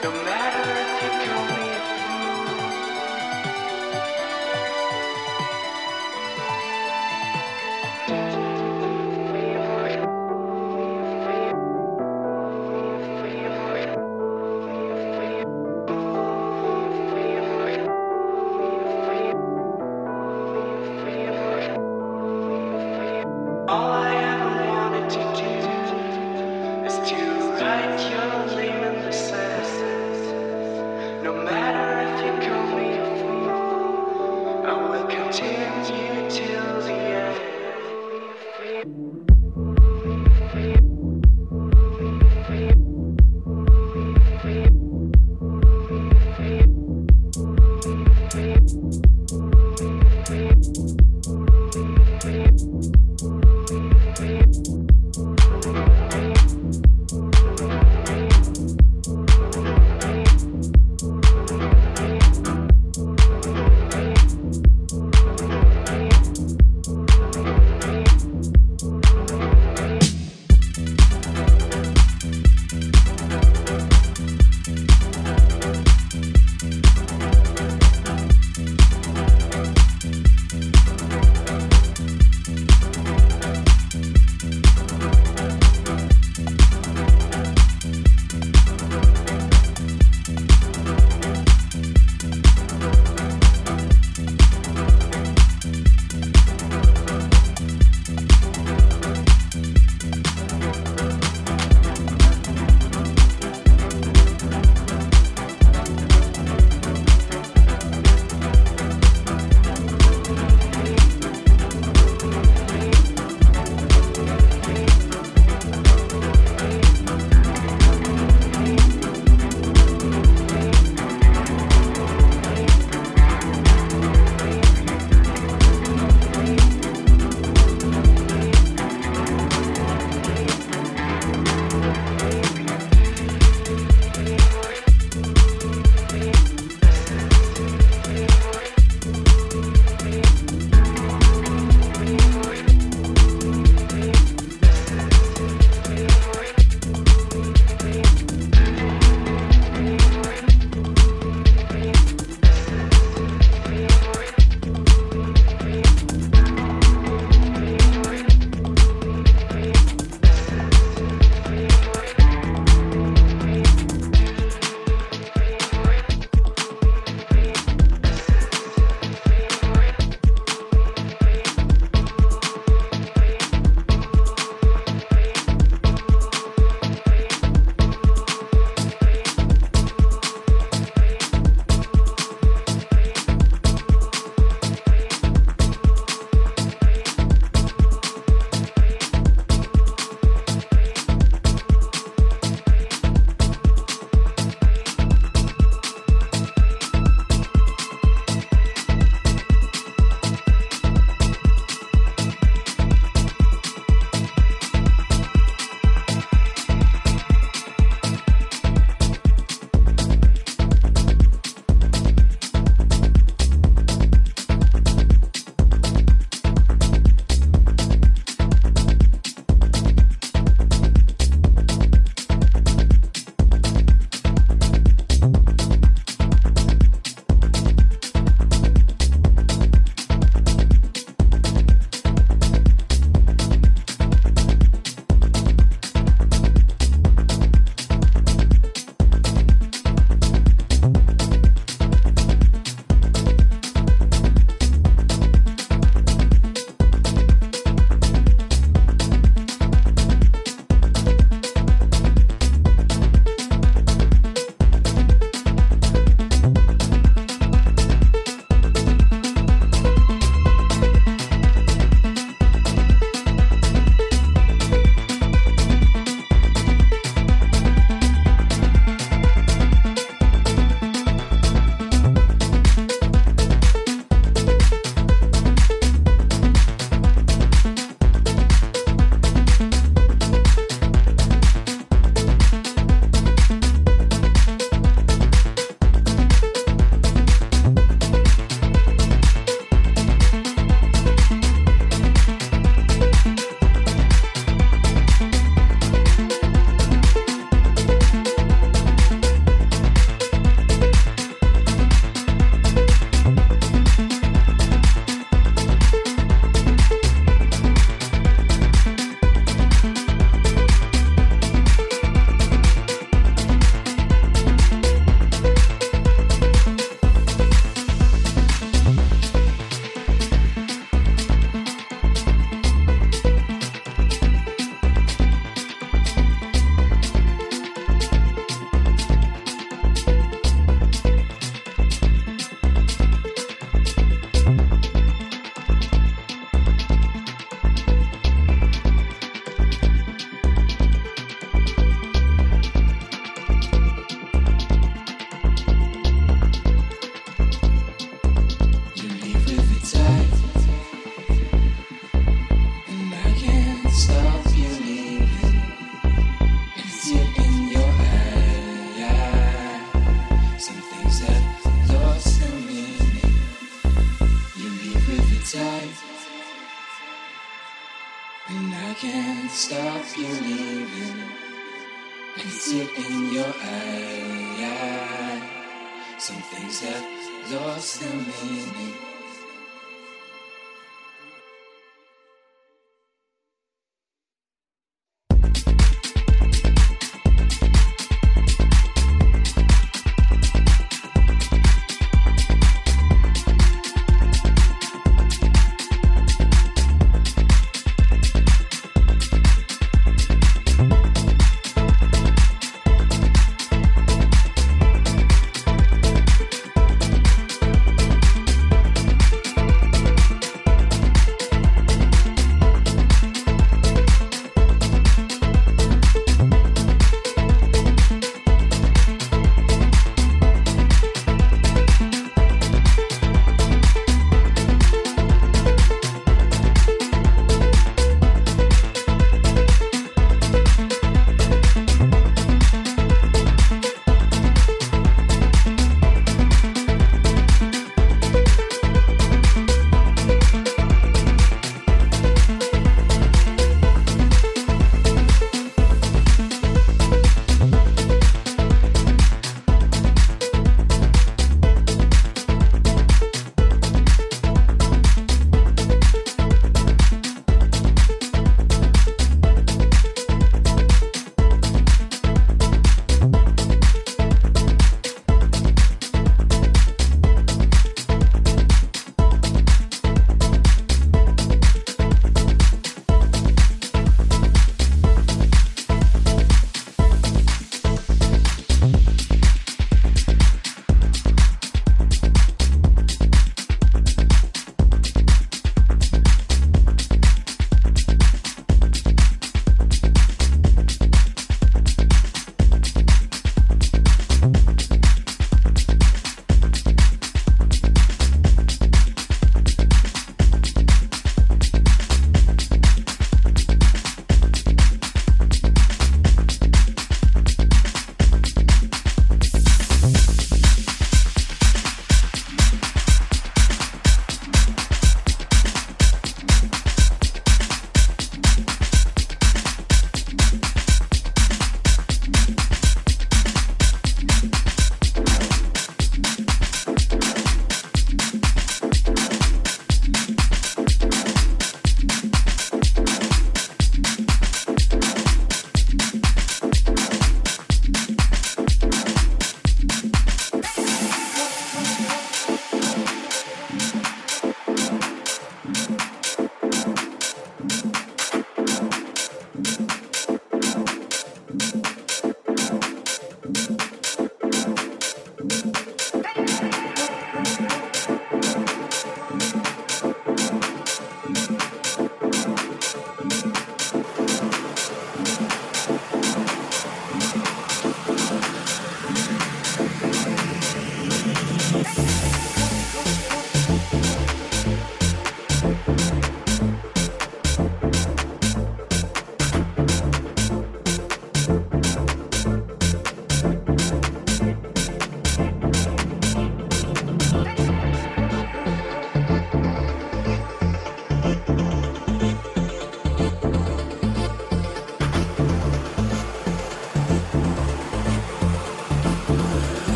The